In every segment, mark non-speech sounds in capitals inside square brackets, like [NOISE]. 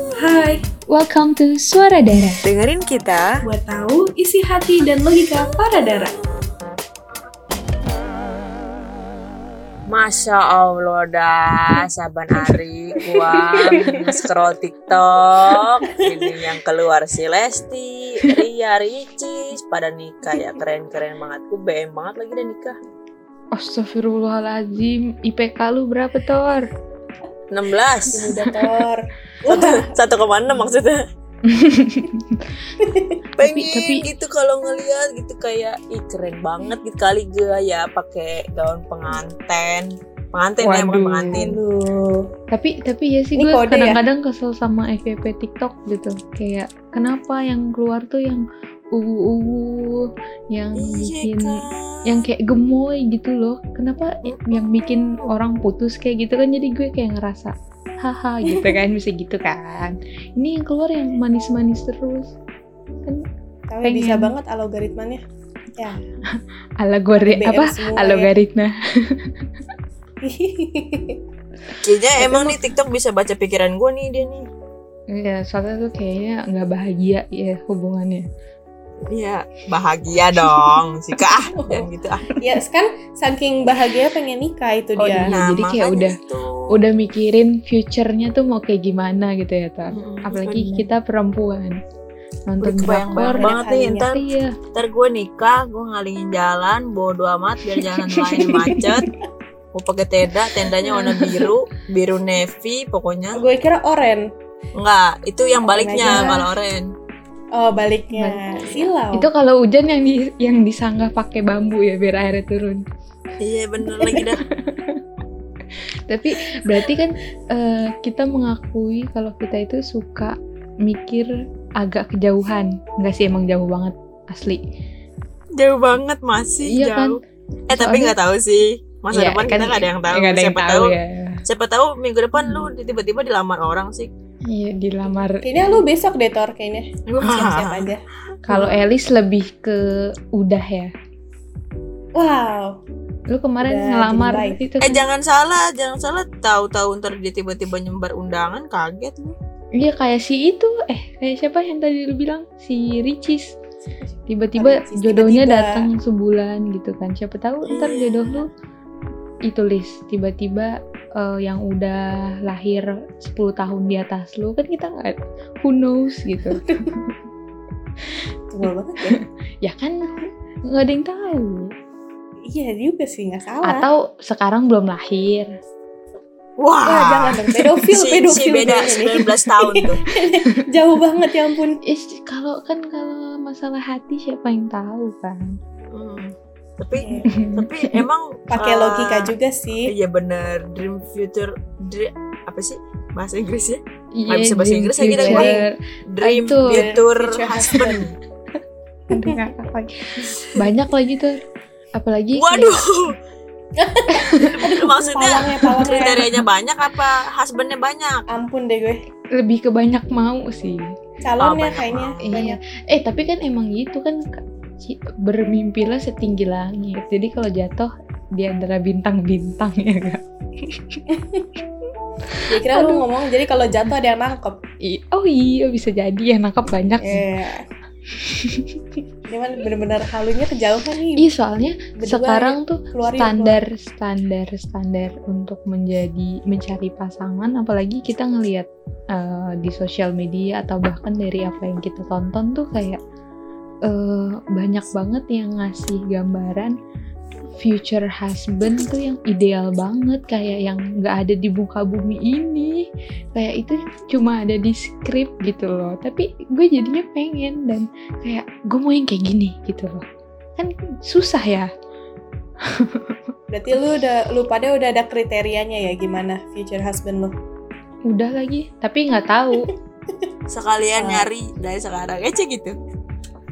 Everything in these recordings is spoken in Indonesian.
Hai, Welcome to Suara Darah. Dengerin kita. Buat tahu isi hati dan logika para darah. Masya Allah dah. Saban hari gua scroll TikTok. Ini yang keluar si Lesti Ria Ricis Pada nikah ya. Keren-keren banget. Gue BM banget lagi deh nikah. Astagfirullahaladzim, IPK lu berapa, Tor? 16 Udah Tor. Satu- 1,6 maksudnya [LAUGHS] pengen tapi- gitu kalau ngeliat gitu kayak ih keren banget gitu kali gue ya pakai gaun pengantin pengantin ya bukan Waduh. pengantin Aduh. Tapi tapi ya sih gue ya? kadang-kadang kesel sama FVP TikTok gitu. Kayak kenapa yang keluar tuh yang uwu-uwu, yang Iya bikin kan yang kayak gemoy gitu loh. Kenapa yang bikin orang putus kayak gitu kan jadi gue kayak ngerasa haha gitu kan [LAUGHS] bisa gitu kan. Ini yang keluar yang manis-manis terus. Kan Tapi Pengen. bisa banget algoritmanya. Ya. [LAUGHS] alagori BM apa? ya. Algoritma. [LAUGHS] kayaknya emang- nih TikTok bisa baca pikiran gue nih dia nih Iya, soalnya tuh kayaknya nggak bahagia ya hubungannya. Iya bahagia dong sih kak jangan gitu ah ya kan saking bahagia pengen nikah itu Oh, dia. iya. jadi kayak udah- itu. Udah mikirin future-nya tuh mau kayak gimana gitu ya, Tar. Mm-mm, Apalagi bener. kita perempuan. Nonton drakor. banget nih kalinya. ntar Iya. ntar gue nikah gue ngalingin jalan bodo amat biar jalan [LAUGHS] lain macet mau pakai tenda tendanya warna biru biru navy pokoknya Gue kira oren. enggak itu yang baliknya kalau oren Oh, baliknya. Silau. Itu kalau hujan yang di, yang disanggah pakai bambu ya biar airnya turun. iya bener lagi dah [LAUGHS] Tapi berarti kan eh, kita mengakui kalau kita itu suka mikir agak kejauhan. Enggak sih emang jauh banget asli. jauh banget masih Iya kan? jauh eh tapi nggak tahu sih masa Iya, depan kita nggak ada yang tahu ada yang siapa tahu tahu ya. siapa tahu minggu depan lu tiba-tiba dilamar orang sih Iya, dilamar. Kayaknya lu besok deh Tor kayaknya. Wah. Siap-siap [LAUGHS] aja. Kalau Elis lebih ke udah ya. Wow. Lu kemarin Udah ngelamar itu eh kan? jangan salah jangan salah tahu-tahu ntar dia tiba-tiba nyembar undangan kaget lu Iya kayak si itu eh kayak siapa yang tadi lu bilang si Ricis tiba-tiba Ricis, jodohnya tiba-tiba. datang sebulan gitu kan siapa tahu ntar Iya. jodoh lu itu list tiba-tiba eh, yang udah lahir 10 tahun di atas lu kan kita nggak who knows gitu Tua banget ya. [LAUGHS] ya kan nggak ada yang tahu Iya juga sih nggak salah. atau sekarang belum lahir wah Wah, jangan dong. Pedofil, [LAUGHS] si, pedofil. si beda ini. 19 tahun tuh [LAUGHS] Jauh banget ya ampun. eh kalau kan kalau masalah hati siapa yang tahu kan Hmm. Tapi Iya. tapi emang Pakai uh, logika juga sih. iya bener dream future dream, apa sih bahasa Inggrisnya Iya, bisa bahasa Inggris lagi dah, future. dream Itu. future Future husband Aduh. Banyak lagi tuh. Apalagi waduh [LAUGHS] maksudnya kriterianya banyak apa husbandnya banyak Ampun deh gue. lebih ke banyak mau sih. Calonnya banyak kayaknya banyak. Iya. Eh, tapi kan emang gitu kan bermimpilah setinggi langit. Jadi kalau jatuh di antara bintang-bintang ya enggak? Ya kira lu ngomong jadi kalau jatuh ada yang nangkep. Oh iya bisa jadi yang nangkap banyak sih. Iya. Ini kan bener-bener halunya kejauhan nih. Iya soalnya Berdua sekarang tuh keluar yuk, standar standar standar untuk menjadi mencari pasangan apalagi kita ngelihat eh, di sosial media atau bahkan dari apa yang kita tonton tuh kayak eh, banyak banget yang ngasih gambaran future husband tuh yang ideal banget kayak yang nggak ada di muka bumi ini. Kayak itu cuma ada di skrip gitu loh. Tapi gue jadinya pengen dan kayak gue mau yang kayak gini gitu loh. Kan susah ya. [LAUGHS] Berarti lu udah lu pada udah ada kriterianya ya gimana future husband lu? udah lagi tapi nggak tahu. [LAUGHS] Sekalian Ah. nyari dari sekarang aja gitu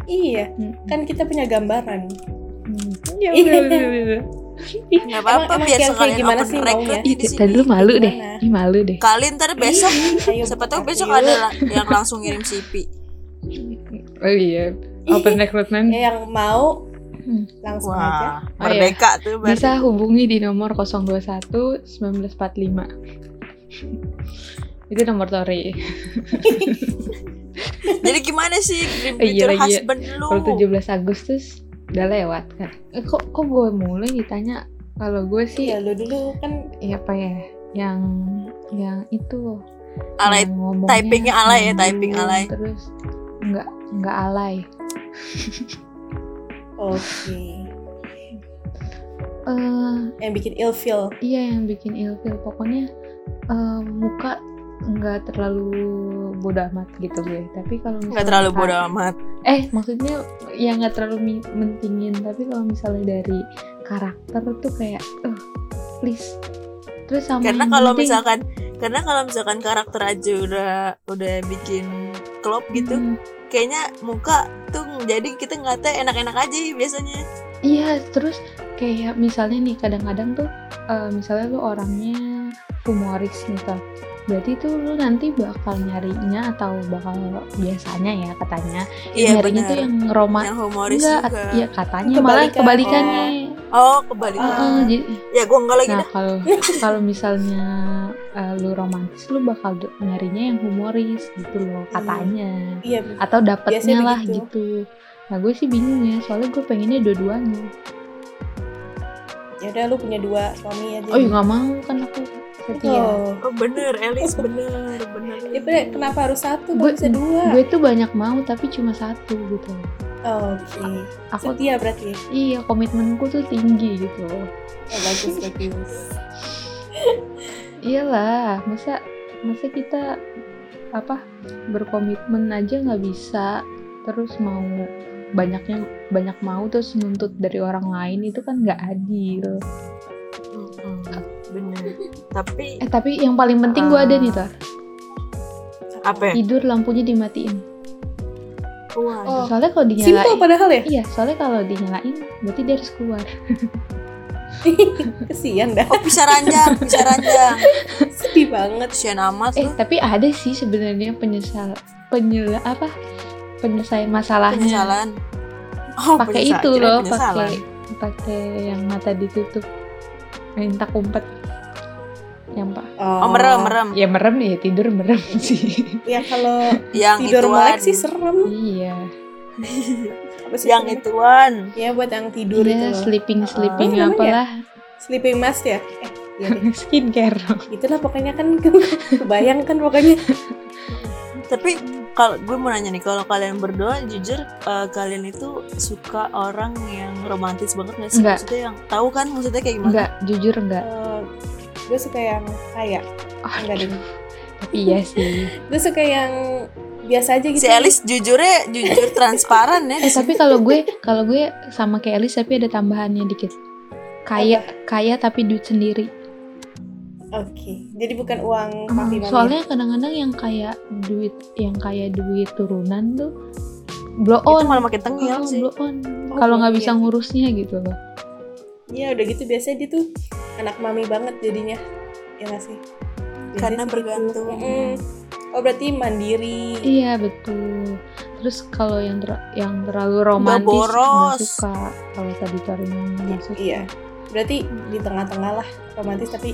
Iya, Hmm. kan kita punya gambaran. Hmm. ya Iya. udah, udah, udah. nggak apa-apa biar sekalian gimana open sih record di Ih, sini. tadi lu malu deh? Ih, malu deh kali ntar besok [LAUGHS] siapa tahu besok ada yang langsung ngirim CV oh iya open recruitment Ya, yang mau Hmm. langsung aja. wah Oh, merdeka tuh berarti. bisa hubungi di nomor 021 1945 [LAUGHS] itu nomor tori [LAUGHS] Jadi gimana sih [LAUGHS] dream iya future lagi ya. husband lu? kalau 17 Agustus udah lewat kan eh, kok kok gue mulai ditanya kalau gue sih Iya, lu dulu kan ya apa ya yang yang itu Alay yang ngomongnya typingnya alay ya, nyambung, typing alay. terus nggak nggak alay [LAUGHS] oke. eh Yang bikin ilfeel. iya yang bikin ilfil pokoknya eh, muka nggak terlalu bodoh amat gitu gue tapi kalau nggak terlalu bodoh amat. eh maksudnya ya nggak terlalu mentingin tapi kalau misalnya dari karakter tuh kayak eh please terus sama Karena kalau penting- misalkan karena kalau misalkan karakter aja udah udah bikin klop gitu, Hmm, kayaknya muka tuh jadi kita ngeliatnya enak-enak aja biasanya. iya terus kayak misalnya nih kadang-kadang tuh eh, misalnya lu orangnya humoris Kak. berarti tuh lu nanti bakal nyarinya atau bakal biasanya ya katanya Iya nyarinya tuh benar. yang roma Yang humoris enggak juga. ya katanya malah Kebalikan. kebalikannya Oh, kebalikan. Heeh, jadi ya gua enggak lagi Nah dah. kalau [LAUGHS] kalau misalnya eh, lu romantis lu bakal nyarinya yang humoris gitu loh katanya Iya, atau dapetnya Biasanya lah begitu. gitu. Nah gue sih bingung ya soalnya gue pengennya dua-duanya. Ya udah lu punya dua suami aja. Oh ya nggak mau kan aku setia. Oh. Oh bener, Elis bener, bener. Ya bener, kenapa harus satu? Gue- bisa dua. Gue tuh banyak mau tapi cuma satu gitu. Oh, Oke. Aku Setia berarti. ya? iya komitmenku tuh tinggi gitu. Oh, bagus bagus. [LAUGHS] Iyalah masa masa kita apa berkomitmen aja nggak bisa terus mau banyaknya banyak mau terus nuntut dari orang lain itu kan nggak adil. Mm-mm, bener. Tapi Eh tapi yang paling penting gue ada nih Tar. apa ya? Tidur lampunya dimatiin. Wah, Oh. Soalnya kalau Simple dinyalain padahal ya. Iya, soalnya kalau dinyalain berarti dia harus keluar. [LAUGHS] Kesian dah. Oh bisa ranjang, bisa ranjang. [LAUGHS] Sedih banget. Kesian amat Eh, tapi ada sih sebenarnya penyesal penyela apa? Penyelesaian masalahnya. Penyesalan. Oh, Pakai itu loh, pakai pakai yang mata ditutup. Minta kumpet. Yang Pak. Oh merem, merem. Ya merem ya, tidur merem [LAUGHS] sih. Ya kalau Yang tidur ituan. melek sih serem. iya. Apa sih Yang ituan. Ya buat yang tidur itu Iya, loh. sleeping sleeping Apa namanya? apalah. Sleeping mask ya? Eh, deh. [LAUGHS] Skincare. Itulah pokoknya kan [LAUGHS] kebayang kan pokoknya. Tapi kalau gue mau nanya nih, kalau kalian berdua jujur eh, kalian itu suka orang yang romantis banget gak sih? Enggak. Maksudnya yang tahu kan maksudnya kayak gimana? Enggak, jujur enggak. Eh, gue suka yang kaya. Ah, Enggak deh. tapi iya sih. [LAUGHS] Gue suka yang biasa aja gitu. Si Elis jujurnya jujur transparan ya. [LAUGHS] Eh tapi kalau gue kalau gue sama kayak Elis tapi ada tambahannya dikit. Kaya kaya tapi duit sendiri. Oke. Jadi bukan uang Hmm, papi mami. soalnya kadang-kadang yang kayak duit yang kayak duit turunan tuh blow Itu on. malah makin tengil Oh, sih. blow on. Oh, kalau nggak iya. bisa ngurusnya gitu loh. Iya udah gitu biasanya dia tuh anak mami banget jadinya. Ya nggak sih? Biasanya Karena segitu. bergantung. Mm-mm. Oh berarti mandiri. Iya betul. Terus kalau yang ter- yang terlalu romantis nggak suka. Kalau tadi yang nggak suka. Iya. Berarti di tengah-tengah lah romantis tapi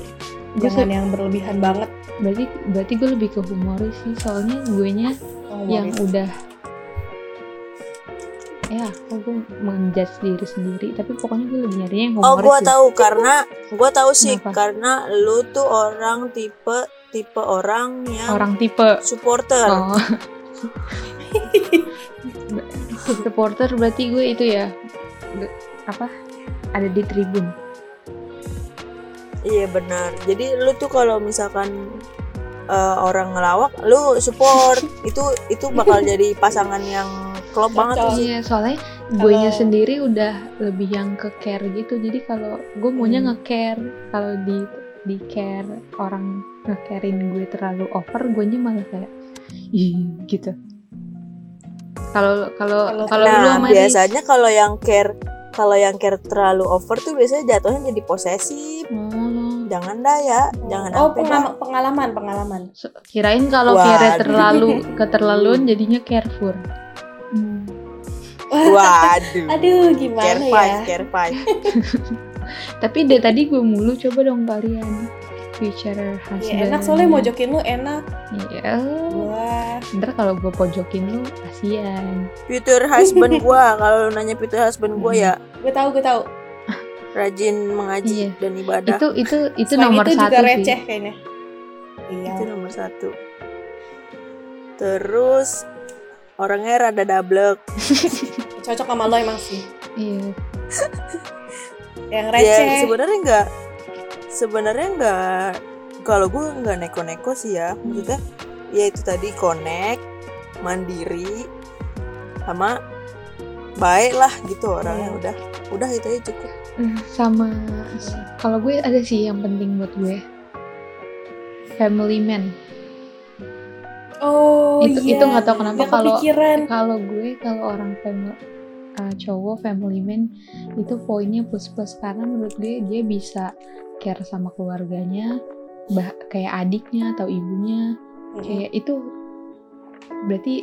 jangan yang berlebihan banget. berarti berarti gue lebih ke humoris sih. Soalnya gue nya Oh, yang humoris. udah ya kok gue menjudge diri sendiri tapi pokoknya gue lebih nyarinya yang Oh, humoris gua sih. tahu karena gua tahu sih Kenapa? karena lu tuh orang tipe tipe orang yang orang tipe supporter. oh [LAUGHS] supporter berarti gue itu ya apa ada di tribun Iya benar. Jadi lu tuh kalau misalkan eh, orang ngelawak, lu support. [LAUGHS] itu itu bakal jadi pasangan yang klop banget sih. iya soalnya gue nya sendiri udah lebih yang ke care gitu jadi kalau gue maunya Hmm. nge-care kalau di di care orang nge-carein gue terlalu over gue nya malah kayak ih gitu kalau kalau Kalau- lu Nah, biasanya kalau yang care kalau yang care terlalu over tuh biasanya jatuhnya jadi posesif. oh, Jangan dah ya, jangan Oh dah. pengalaman pengalaman pengalaman. Kirain kalau care terlalu [LAUGHS] keterlaluan jadinya careful. Hmm. Waduh. [LAUGHS] Aduh, gimana care ya? five, care five. [LAUGHS] Tapi dari tadi gue mulu coba dong kalian. future husband. Ya enak soalnya mojokin lu enak. Iya. Wah. Ntar kalau gue pojokin lu kasihan. Future husband gua kalau lu nanya future husband gua ya Gue tahu, gue tahu. Rajin mengaji Iya. dan ibadah. Itu itu itu Selain nomor itu satu juga sih. receh kayaknya. Iya. Itu nomor satu. Terus orangnya rada dablek. [LAUGHS] Cocok sama lo emang sih. Iya. Yang Ya receh. sebenarnya enggak sebenarnya enggak kalau gue nggak neko-neko sih ya maksudnya ya itu tadi connect mandiri sama baik lah gitu orangnya Iya. udah udah itu aja cukup Sama kalau gue ada sih yang penting buat gue. Family man. Oh Itu- iya. itu nggak tahu kenapa kalau-. Kalau gue kalau orang family cowok family man itu poinnya plus plus karena menurut gue dia bisa care sama keluarganya, bah kayak adiknya atau ibunya Mm-mm. kayak itu berarti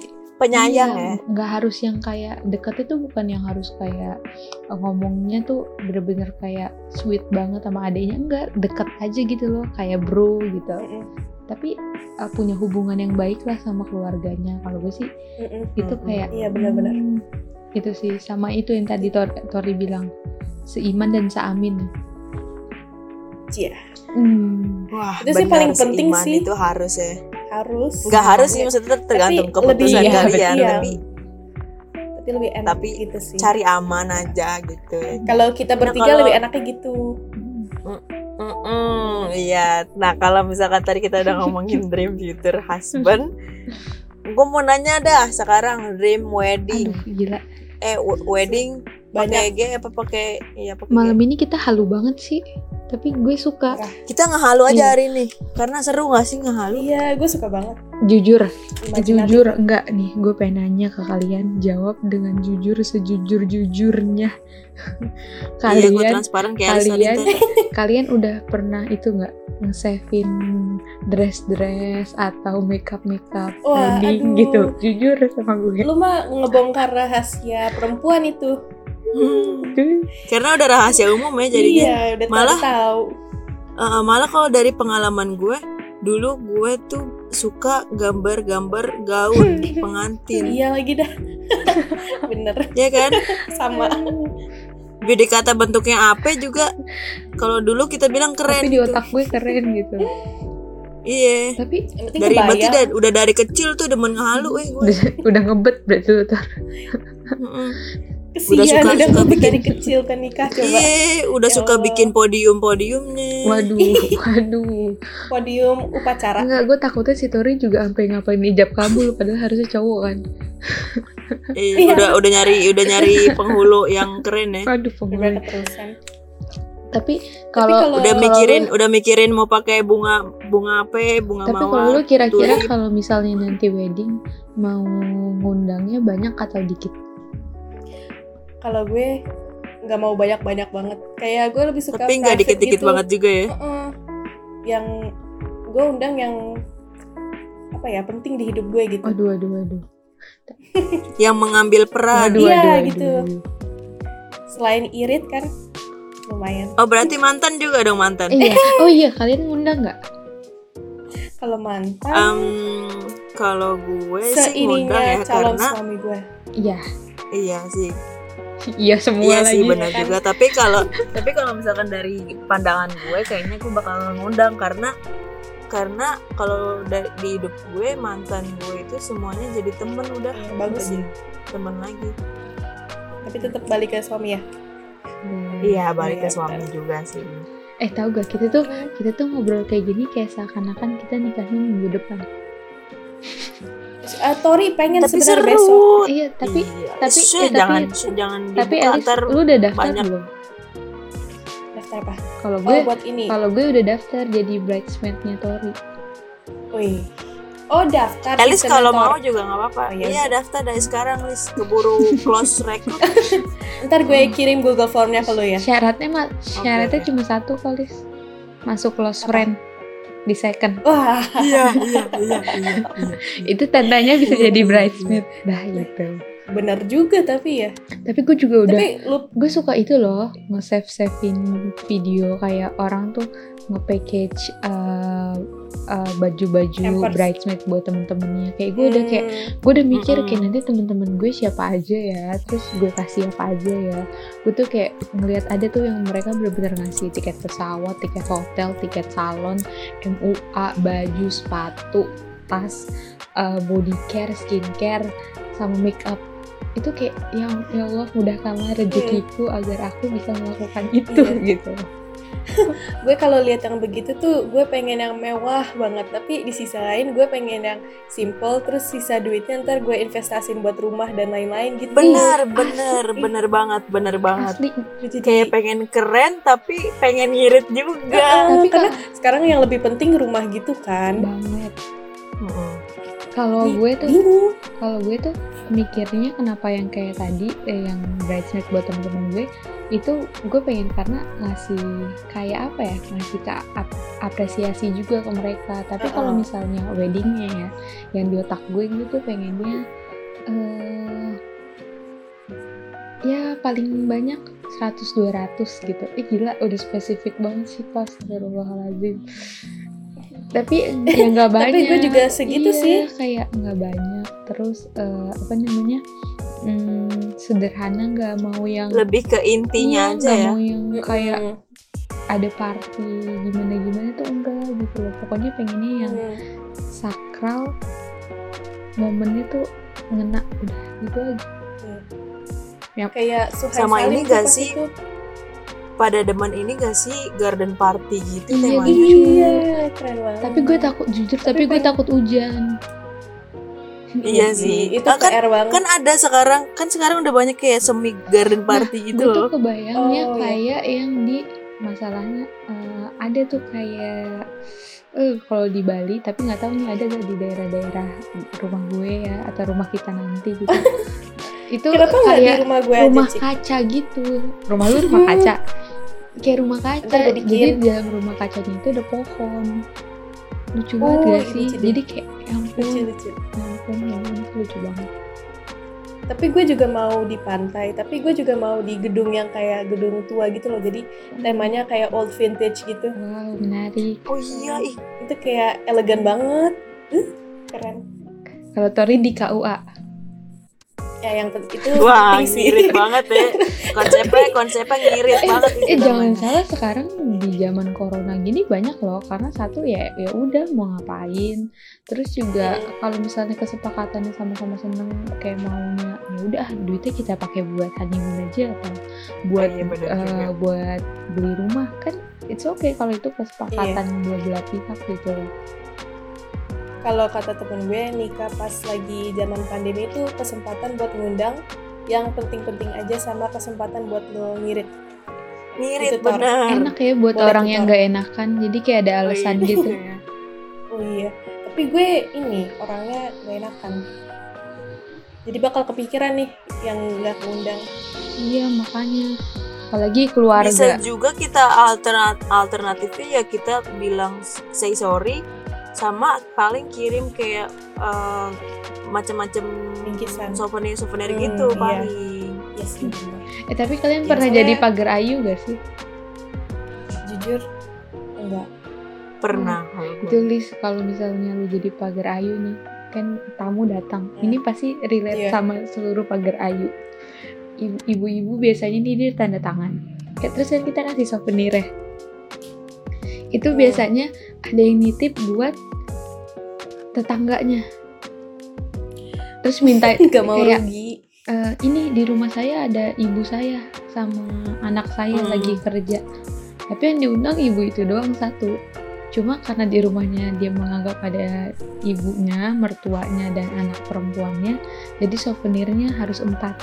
penyayang iya, ya nggak harus yang kayak deket itu bukan yang harus kayak eh, ngomongnya tuh bener-bener kayak sweet banget sama adiknya enggak deket aja gitu loh kayak bro gitu Mm-mm. tapi eh, punya hubungan yang baik lah sama keluarganya kalau gue sih Mm-mm. itu Mm-mm. kayak Iya, benar-benar. hmm, itu sih sama itu yang tadi Tor Tori bilang seiman dan seamin Cia. hmm. wah Itu sih paling penting sih. itu harus ya Harus. nggak harus sih Iya. maksudnya tergantung Tapi keputusan lebih- kalian iya. tapi Tapi lebih enak Tapi gitu sih. cari aman aja gitu Kalau kita bertiga kalau- lebih enaknya gitu. Mm-mm, iya. Nah kalau misalkan tadi kita udah ngomongin [LAUGHS] dream future husband, gue mau nanya dah sekarang dream wedding. aduh gila Eh wedding Banyak. G apa pakai iya pakai malam G. ini kita halu banget sih tapi gue suka Kita ngehalu Iya. aja hari ini karena seru gak sih ngehalu? Iya, gue suka banget. jujur Imajinatif. jujur enggak nih gue pengen nanya ke kalian jawab dengan jujur sejujur jujurnya [LAUGHS] Iya gue kalian transparan kayak tadi kalian [LAUGHS] kalian udah pernah itu nggak nge-savein dress dress atau makeup makeup Wah, wedding aduh. gitu jujur sama gue Lu mah ngebongkar rahasia perempuan itu. Hmm, Karena udah rahasia umum ya jadinya. iya, udah malah- tahu. Eh, malah kalau dari pengalaman gue, dulu gue tuh suka gambar-gambar gaun [LAUGHS] pengantin. Iya lagi dah. [LAUGHS] Bener, Ya kan? sama. Beda kata bentuknya apa juga. Kalau dulu kita bilang keren. tapi di gitu. otak gue keren gitu Iya. tapi Dari berarti udah, udah dari kecil tuh demen ngehalu eh gue. udah, [LAUGHS] udah ngebet berarti. Mm-mm. Kesian udah udah, suka- suka ngubek bikin- dari kecil kan nikah coba. Iya, udah Ya suka Allah. bikin podium-podiumnya. waduh waduh Podium upacara. enggak gue takutnya si Tori juga sampai ngapain ijab kabul padahal harusnya cowok kan Iya, Iya. udah udah nyari udah nyari penghulu yang keren ya. waduh Udah keterusan. tapi kalau- Udah mikirin lu- udah mikirin mau pakai bunga bunga apa, bunga tapi mawar. kalau lu kira-kira kalau misalnya nanti wedding mau ngundangnya banyak atau dikit Kalau gue nggak mau banyak-banyak banget. Kayak gue lebih suka Tapi nggak dikit-dikit gitu. banget juga ya. Heeh. Yang gue undang yang apa ya penting di hidup gue gitu. waduh waduh waduh Yang mengambil peran. waduh Iya, waduh, waduh, gitu. waduh. Selain irit kan lumayan. Oh, berarti mantan juga dong mantan. iya oh iya kalian ngundang nggak Kalau mantan Em, kalau gue sih ngundang seininya ya calon karena suami gue. iya iya sih. Iya semua Iya lagi sih benar kan? juga. Tapi kalau tapi kalau misalkan dari pandangan gue kayaknya gue bakal ngundang karena karena kalau di hidup gue mantan gue itu semuanya jadi temen udah Iya, bagus jadi temen lagi. Tapi tetap balik ke suami ya. Hmm. Iya balik ke Iya, suami juga sih. eh tahu gak kita tuh kita tuh ngobrol kayak gini kayak seakan-akan kita nikahnya minggu depan Eh, Tori pengen Tapi sebenarnya seru. besok. iya tapi Iya. tapi- Shh, eh, tapi- jangan shh, jangan tapi dibuka Alice ntar lu udah daftar banyak. belum Daftar apa? kalau Oh gue buat ini. kalau gue udah daftar jadi bridesmaidnya Tori Wih. Oh daftar. Elis kalau mau juga nggak apa-apa. Oh, iya. iya daftar dari sekarang Lis keburu close record. [LAUGHS] Ntar gue kirim Google Formnya ke lo ya. syaratnya mah syaratnya oke. cuma satu kali masuk close Apa? friend di second Wah. iya iya iya iya. iya. itu tandanya bisa jadi bridesmaid dah gitu benar juga tapi ya tapi gue juga udah tapi lu gue suka itu loh nge-save savein video kayak orang tuh nge-package uh, uh, baju-baju bridesmaid buat temen-temennya. Kayak gue udah kayak Hmm, gue udah mikir Mm-mm. kayak nanti temen-temen gue siapa aja ya? Terus gue kasih apa aja ya? Gue tuh kayak ngelihat ada tuh yang mereka bener-bener ngasih tiket pesawat tiket hotel tiket salon MUA baju sepatu tas uh, body care skincare sama make up itu kayak yang ya Allah mudahkanlah rezekiku agar aku bisa melakukan itu Iya. [LAUGHS] gitu [LAUGHS] gue kalau lihat yang begitu tuh gue pengen yang mewah banget. Tapi di sisi lain gue pengen yang simple terus sisa duitnya ntar gue investasin buat rumah dan lain-lain gitu. Benar benar asli. bener banget bener banget. Asli. Kayak pengen keren tapi pengen ngirit juga. Tapi karena sekarang yang lebih penting rumah gitu kan. Banget. Mm-mm. kalau gue tuh kalau gue tuh mikirnya kenapa yang kayak tadi eh, yang bridesmaid buat temen-temen gue itu gue pengen karena ngasih kayak apa ya ngasih ke ap- apresiasi juga ke mereka. Tapi kalau Uh-uh. misalnya weddingnya ya yang di otak gue tuh pengennya eh ya paling banyak 100-200 gitu. Eh gila udah spesifik banget sih pas Astagfirullahaladzim. Tapi [LAUGHS] ya nggak banyak Tapi gue juga segitu Iya, sih. kayak nggak banyak. Terus eh, apa namanya hmm, sederhana nggak mau yang lebih ke intinya Iya, aja nggak ya mau yang kayak Mm-mm. ada party gimana gimana tuh enggak gitu loh pokoknya pengennya yang Hmm. sakral momennya tuh ngena udah gitu aja kayak Suhai Sama Salim ini gak sih? itu. pada demen ini gak sih garden party gitu Iya, temanya gitu. iya keren banget tapi gue takut jujur tapi, Tapi gue takut hujan Iya sih. itu Ah, kan- PR banget. kan ada sekarang kan sekarang udah banyak kayak semi garden party gitu gue tuh loh. kebayangnya Oh, iya. kayak yang di masalahnya eh, ada tuh kayak eh kalau di Bali tapi nggak tahu nih ada gak di daerah-daerah rumah gue ya atau rumah kita nanti gitu. [LAUGHS] Itu kenapa nggak di kayak rumah gue rumah aja Cik? kaca gitu. Rumah lu rumah kaca? Kayak rumah kaca. jadi di dalam rumah kacanya itu ada pohon. Lucu banget Oh, gak sih? jadi kayak ya ampun lucu lucu ya ampun ya ampun itu lucu banget. Tapi gue juga mau di pantai tapi gue juga mau di gedung yang kayak gedung tua gitu loh. Jadi temanya kayak old vintage gitu. Wow menarik. Oh iya ih. Itu kayak elegan banget. Uh, keren. Kalau Tori di KUA ya yang itu wah penting sih ngirit banget ya konsepnya konsepnya ngirit banget itu eh jangan namanya. salah sekarang di zaman corona gini banyak loh karena satu ya ya udah mau ngapain terus juga Hmm. kalau misalnya kesepakatannya sama-sama seneng kayak maunya ya udah duitnya kita pakai buat honeymoon aja atau buat iya, bener eh, juga. buat beli rumah kan it's okay kalau itu kesepakatan Iya. dua belah pihak gitu loh kalau kata temen gue nikah pas lagi zaman pandemi itu kesempatan buat ngundang yang penting-penting aja sama kesempatan buat lo ngirit. Ngirit Itu, bener enak ya buat Boleh orang yang nggak enakan jadi kayak ada Oh, alasan iya. gitu. [LAUGHS] Oh iya. Tapi gue ini orangnya gak enakan. Jadi bakal kepikiran nih yang nggak ngundang. Iya makanya. Apalagi bisa keluarga juga kita alternat alternatifnya ya kita bilang say sorry sama paling kirim kayak eh, macam-macam Bingkisan. souvenir souvenir Hmm, gitu iya. paling ya sih bener. eh tapi kalian Ya, pernah soalnya- jadi pagar ayu gak sih jujur enggak pernah kalau gue. tulis kalau misalnya lu jadi pagar ayu nih kan tamu datang Hmm. ini pasti relate Iya. sama seluruh pagar ayu Ibu- ibu-ibu biasanya nih dia tanda tangan kayak terus kan kita kasih souvenir ya itu biasanya ada yang nitip buat tetangganya. Terus minta [LAUGHS] nggak mau kayak rugi. "Eh, ini di rumah saya ada ibu saya sama anak saya Hmm. lagi kerja. Tapi yang diundang ibu itu doang satu. Cuma karena di rumahnya dia menganggap ada ibunya mertuanya dan anak perempuannya jadi souvenirnya harus empat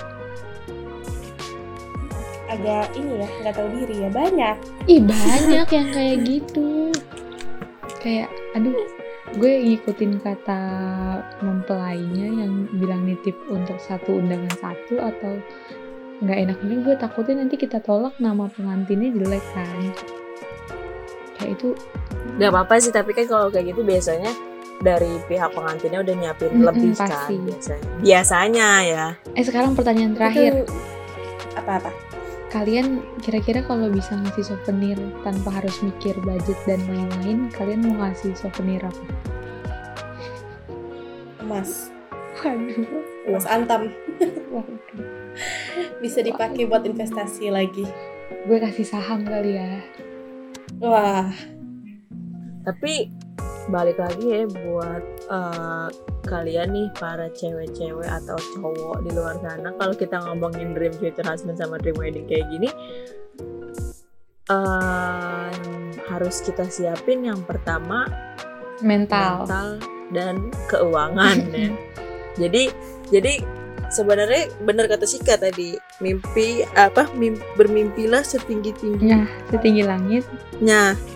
agak ini ya nggak tahu diri ya banyak ih banyak yang kayak gitu kayak aduh gue ngikutin kata mempelainya yang bilang nitip untuk satu undangan satu atau nggak enak juga gue takutnya nanti kita tolak nama pengantinnya jelek kan kayak itu nggak apa-apa sih tapi kan kalau kayak gitu biasanya dari pihak pengantinnya udah nyiapin Mm-mm, lebih pasti. kan biasanya biasanya ya Eh sekarang pertanyaan terakhir. Itu apa-apa? Kalian kira-kira kalau bisa ngasih souvenir tanpa harus mikir budget dan lain-lain, kalian mau ngasih souvenir apa? Emas. Waduh. Emas antam. Waduh. Bisa dipakai buat investasi lagi. Gue kasih saham kali ya. Wah, tapi balik lagi ya buat eh, kalian nih para cewek-cewek atau cowok di luar sana kalau kita ngomongin dream future husband sama dream wedding kayak gini eh, harus kita siapin yang pertama Mental. mental dan keuangan ya. [LAUGHS] Jadi jadi sebenarnya benar kata Sika tadi mimpi apa mim- bermimpilah setinggi tingginya. Ya, setinggi langit.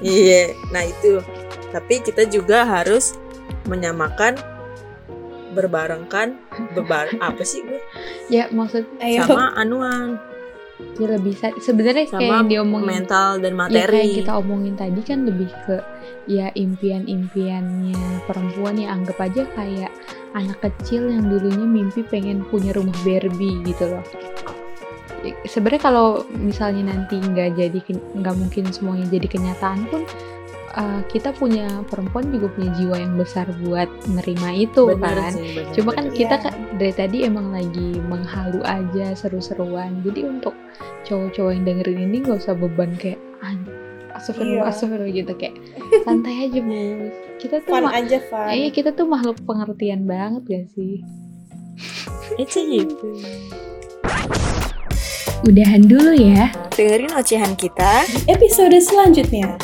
Iya. Nah itu. Tapi kita juga harus menyamakan berbarengkan bebar apa sih gue Ya maksud ayo. sama anuan ya lebih sebenarnya kayak sama yang diomongin mental dan ya materi. kayak kita omongin tadi kan lebih ke ya impian-impiannya perempuan ya anggap aja kayak anak kecil yang dulunya mimpi pengen punya rumah Barbie gitu loh. Ya, Sebenarnya kalau misalnya nanti nggak jadi nggak mungkin semuanya jadi kenyataan pun uh, kita punya perempuan juga punya jiwa yang besar buat nerima itu Bener kan. sih, bener, Cuma kan bener. kita Iya. kan dari tadi emang lagi menghalu aja seru-seruan. Jadi untuk cowok-cowok yang dengerin ini gak usah beban kayak astagfirullah, Iya. astagfirullah gitu kayak santai aja bos. Kita tuh Fun aja, fun. eh, kita tuh makhluk pengertian banget gak sih? It's a gitu. Udahan dulu ya. Dengerin ocehan kita Episode selanjutnya.